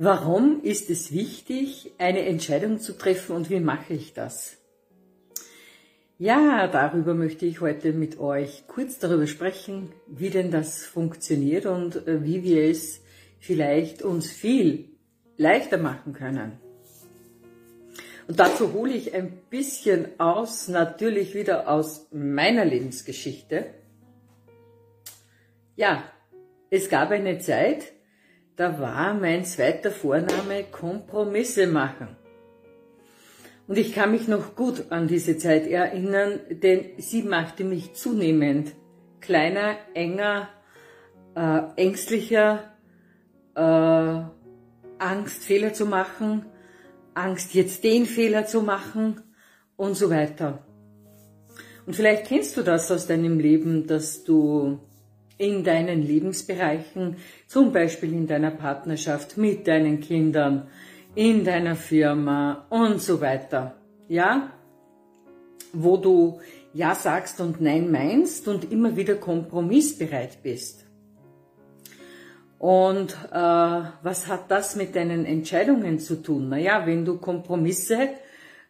Warum ist es wichtig, eine Entscheidung zu treffen und wie mache ich das? Ja, darüber möchte ich heute mit euch kurz darüber sprechen, wie denn das funktioniert und äh, wie wir es vielleicht uns viel leichter machen können. Und dazu hole ich ein bisschen aus, natürlich wieder aus meiner Lebensgeschichte. Ja, es gab eine Zeit, da war mein zweiter Vorname Kompromisse machen. Und ich kann mich noch gut an diese Zeit erinnern, denn sie machte mich zunehmend kleiner, enger, äh, ängstlicher, äh, Angst, Fehler zu machen, Angst, jetzt den Fehler zu machen und so weiter. Und vielleicht kennst du das aus deinem Leben, dass du in deinen Lebensbereichen, zum Beispiel in deiner Partnerschaft, mit deinen Kindern, in deiner Firma und so weiter. Ja? Wo du Ja sagst und Nein meinst und immer wieder kompromissbereit bist. Und äh, was hat das mit deinen Entscheidungen zu tun? Naja, wenn du Kompromisse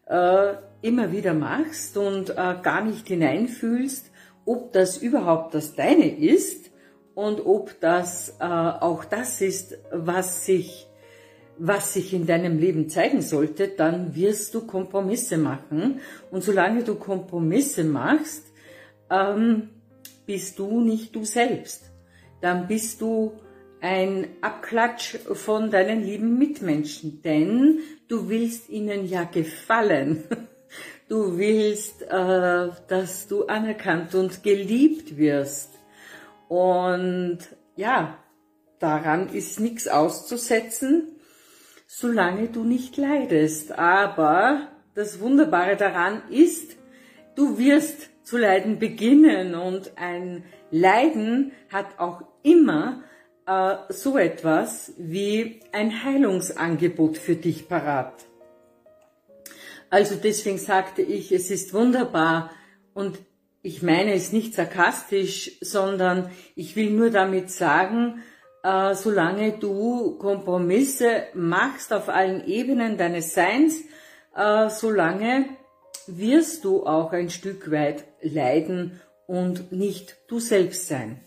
äh, immer wieder machst und äh, gar nicht hineinfühlst, ob das überhaupt das Deine ist und ob das äh, auch das ist, was sich, was sich in deinem Leben zeigen sollte, dann wirst du Kompromisse machen. Und solange du Kompromisse machst, ähm, bist du nicht du selbst. Dann bist du ein Abklatsch von deinen lieben Mitmenschen, denn du willst ihnen ja gefallen. Du willst, äh, dass du anerkannt und geliebt wirst. Und ja, daran ist nichts auszusetzen, solange du nicht leidest. Aber das Wunderbare daran ist, du wirst zu leiden beginnen und ein Leiden hat auch immer äh, so etwas wie ein Heilungsangebot für dich parat. Also deswegen sagte ich, es ist wunderbar und ich meine es nicht sarkastisch, sondern ich will nur damit sagen, äh, solange du Kompromisse machst auf allen Ebenen deines Seins, äh, solange wirst du auch ein Stück weit leiden und nicht du selbst sein.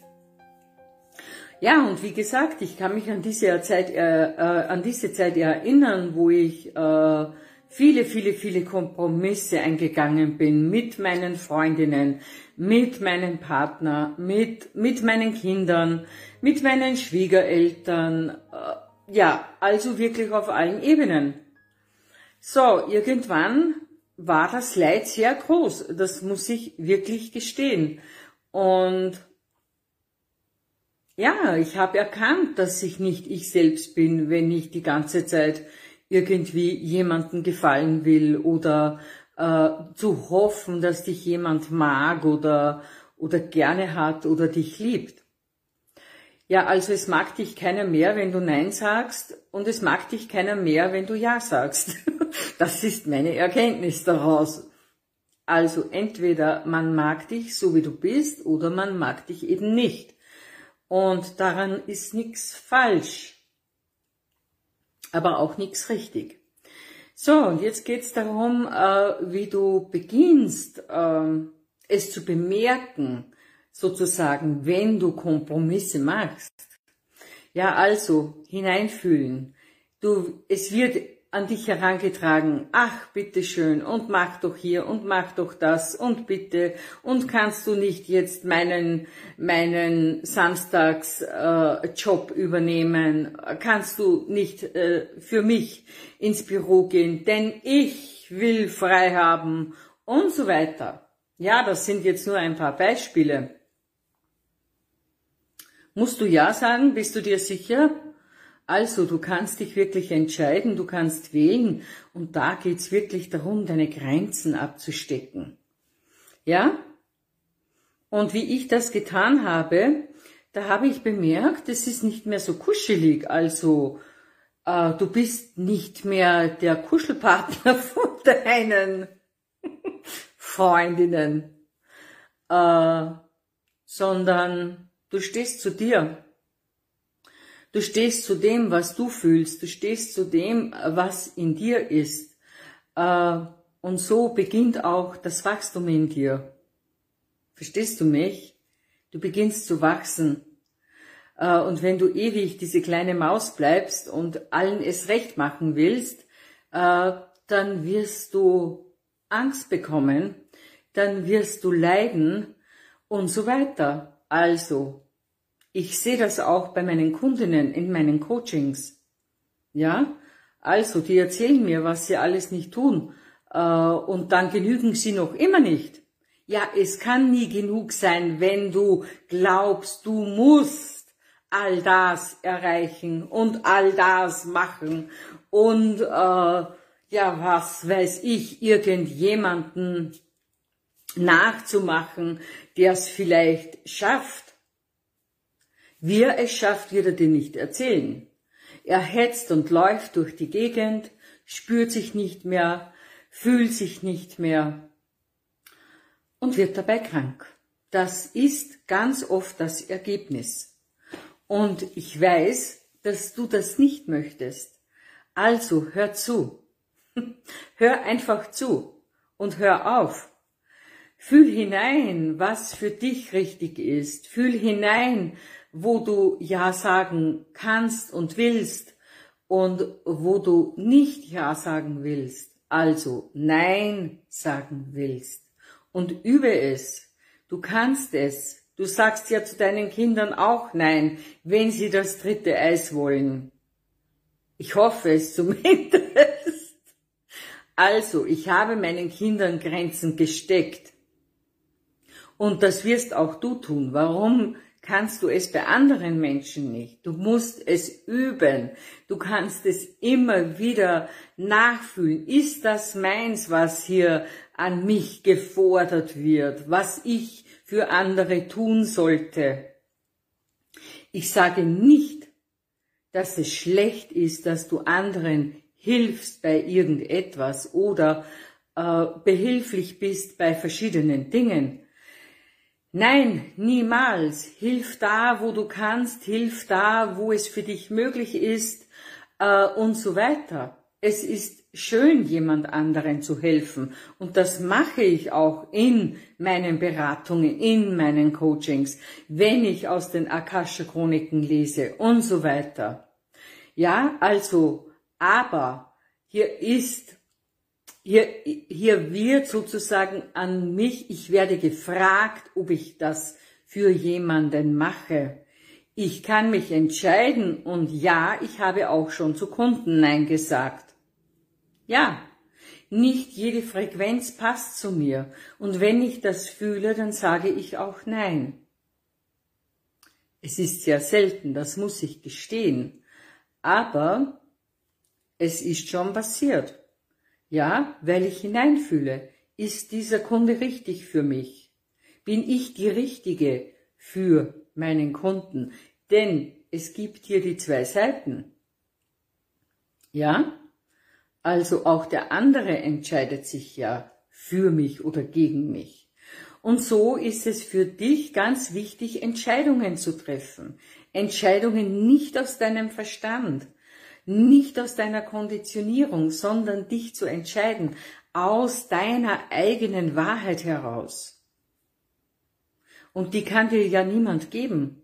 Ja, und wie gesagt, ich kann mich an diese Zeit, äh, äh, an diese Zeit erinnern, wo ich äh, viele, viele, viele Kompromisse eingegangen bin mit meinen Freundinnen, mit meinem Partner, mit, mit meinen Kindern, mit meinen Schwiegereltern, äh, ja, also wirklich auf allen Ebenen. So, irgendwann war das Leid sehr groß, das muss ich wirklich gestehen. Und ja, ich habe erkannt, dass ich nicht ich selbst bin, wenn ich die ganze Zeit irgendwie jemanden gefallen will oder äh, zu hoffen, dass dich jemand mag oder, oder gerne hat oder dich liebt. Ja, also es mag dich keiner mehr, wenn du Nein sagst und es mag dich keiner mehr, wenn du Ja sagst. Das ist meine Erkenntnis daraus. Also entweder man mag dich so wie du bist oder man mag dich eben nicht. Und daran ist nichts falsch aber auch nichts richtig. So, und jetzt geht's darum, äh, wie du beginnst, äh, es zu bemerken, sozusagen, wenn du Kompromisse machst. Ja, also hineinfühlen. Du, es wird an dich herangetragen, ach bitteschön, und mach doch hier und mach doch das. Und bitte. Und kannst du nicht jetzt meinen meinen Samstagsjob äh, übernehmen, kannst du nicht äh, für mich ins Büro gehen, denn ich will frei haben. Und so weiter. Ja, das sind jetzt nur ein paar Beispiele. Musst du ja sagen, bist du dir sicher? Also, du kannst dich wirklich entscheiden, du kannst wählen und da geht's wirklich darum, deine Grenzen abzustecken. Ja? Und wie ich das getan habe, da habe ich bemerkt, es ist nicht mehr so kuschelig, also äh, du bist nicht mehr der Kuschelpartner von deinen Freundinnen, äh, sondern du stehst zu dir Du stehst zu dem, was du fühlst. Du stehst zu dem, was in dir ist. Äh, und so beginnt auch das Wachstum in dir. Verstehst du mich? Du beginnst zu wachsen. Äh, und wenn du ewig diese kleine Maus bleibst und allen es recht machen willst, äh, dann wirst du Angst bekommen, dann wirst du leiden und so weiter. Also, ich sehe das auch bei meinen Kundinnen in meinen Coachings. Ja, also die erzählen mir, was sie alles nicht tun äh, und dann genügen sie noch immer nicht. Ja, es kann nie genug sein, wenn du glaubst, du musst all das erreichen und all das machen und äh, ja, was weiß ich, irgendjemanden nachzumachen, der es vielleicht schafft. Wie es schafft, wird er dir nicht erzählen. Er hetzt und läuft durch die Gegend, spürt sich nicht mehr, fühlt sich nicht mehr und wird dabei krank. Das ist ganz oft das Ergebnis. Und ich weiß, dass du das nicht möchtest. Also hör zu. hör einfach zu und hör auf. Fühl hinein, was für dich richtig ist. Fühl hinein, wo du Ja sagen kannst und willst und wo du nicht Ja sagen willst, also Nein sagen willst. Und übe es. Du kannst es. Du sagst ja zu deinen Kindern auch Nein, wenn sie das dritte Eis wollen. Ich hoffe es zumindest. Also, ich habe meinen Kindern Grenzen gesteckt. Und das wirst auch du tun. Warum kannst du es bei anderen Menschen nicht? Du musst es üben. Du kannst es immer wieder nachfühlen. Ist das meins, was hier an mich gefordert wird, was ich für andere tun sollte? Ich sage nicht, dass es schlecht ist, dass du anderen hilfst bei irgendetwas oder äh, behilflich bist bei verschiedenen Dingen. Nein, niemals. Hilf da, wo du kannst, hilf da, wo es für dich möglich ist äh, und so weiter. Es ist schön, jemand anderen zu helfen und das mache ich auch in meinen Beratungen, in meinen Coachings, wenn ich aus den Akasha Chroniken lese und so weiter. Ja, also, aber hier ist hier, hier wird sozusagen an mich, ich werde gefragt, ob ich das für jemanden mache. Ich kann mich entscheiden und ja, ich habe auch schon zu Kunden Nein gesagt. Ja, nicht jede Frequenz passt zu mir und wenn ich das fühle, dann sage ich auch Nein. Es ist sehr selten, das muss ich gestehen, aber es ist schon passiert. Ja, weil ich hineinfühle, ist dieser Kunde richtig für mich? Bin ich die Richtige für meinen Kunden? Denn es gibt hier die zwei Seiten. Ja? Also auch der andere entscheidet sich ja für mich oder gegen mich. Und so ist es für dich ganz wichtig, Entscheidungen zu treffen. Entscheidungen nicht aus deinem Verstand, nicht aus deiner Konditionierung, sondern dich zu entscheiden, aus deiner eigenen Wahrheit heraus. Und die kann dir ja niemand geben.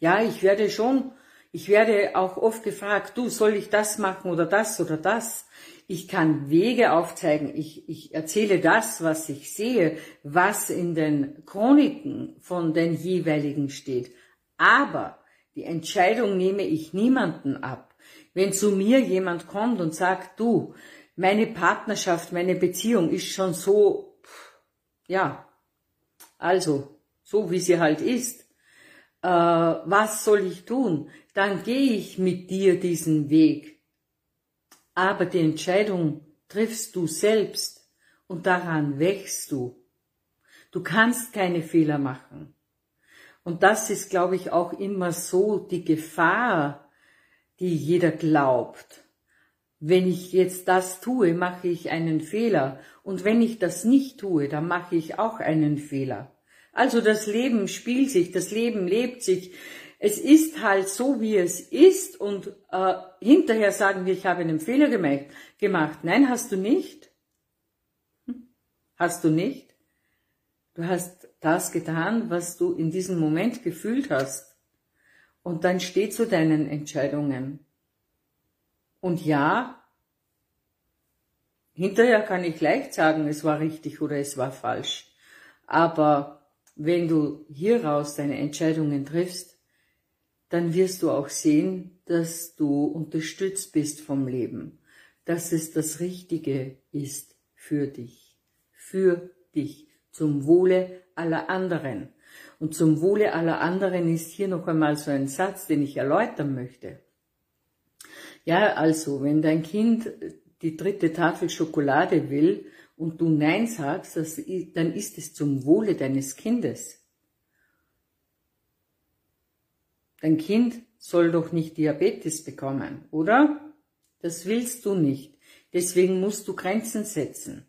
Ja, ich werde schon, ich werde auch oft gefragt, du, soll ich das machen oder das oder das? Ich kann Wege aufzeigen, ich, ich erzähle das, was ich sehe, was in den Chroniken von den jeweiligen steht. Aber die Entscheidung nehme ich niemanden ab. Wenn zu mir jemand kommt und sagt, du, meine Partnerschaft, meine Beziehung ist schon so, ja, also, so wie sie halt ist, äh, was soll ich tun? Dann gehe ich mit dir diesen Weg. Aber die Entscheidung triffst du selbst und daran wächst du. Du kannst keine Fehler machen. Und das ist, glaube ich, auch immer so die Gefahr, die jeder glaubt. Wenn ich jetzt das tue, mache ich einen Fehler. Und wenn ich das nicht tue, dann mache ich auch einen Fehler. Also das Leben spielt sich, das Leben lebt sich. es ist halt so, wie es ist und äh, hinterher sagen wir, ich habe einen Fehler gemacht. Nein, hast du nicht. Hm? Hast du nicht. Du hast das getan, was du in diesem Moment gefühlt hast. Und dann steh zu deinen Entscheidungen. Und ja, hinterher kann ich leicht sagen, es war richtig oder es war falsch. Aber wenn du hieraus deine Entscheidungen triffst, dann wirst du auch sehen, dass du unterstützt bist vom Leben, dass es das Richtige ist für dich, für dich, zum Wohle aller anderen. Und zum Wohle aller anderen ist hier noch einmal so ein Satz, den ich erläutern möchte. Ja, also, wenn dein Kind die dritte Tafel Schokolade will und du Nein sagst, dann ist es zum Wohle deines Kindes. Dein Kind soll doch nicht Diabetes bekommen, oder? Das willst du nicht. Deswegen musst du Grenzen setzen.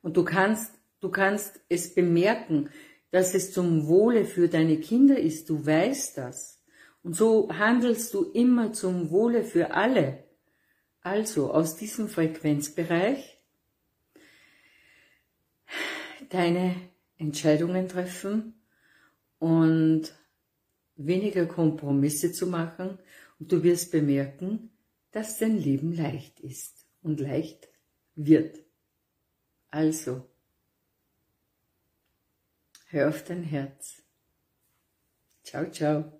Und du kannst, du kannst es bemerken, dass es zum Wohle für deine Kinder ist. Du weißt das. Und so handelst du immer zum Wohle für alle. Also aus diesem Frequenzbereich deine Entscheidungen treffen und weniger Kompromisse zu machen und du wirst bemerken, dass dein Leben leicht ist und leicht wird. Also, hör auf dein Herz. Ciao, ciao.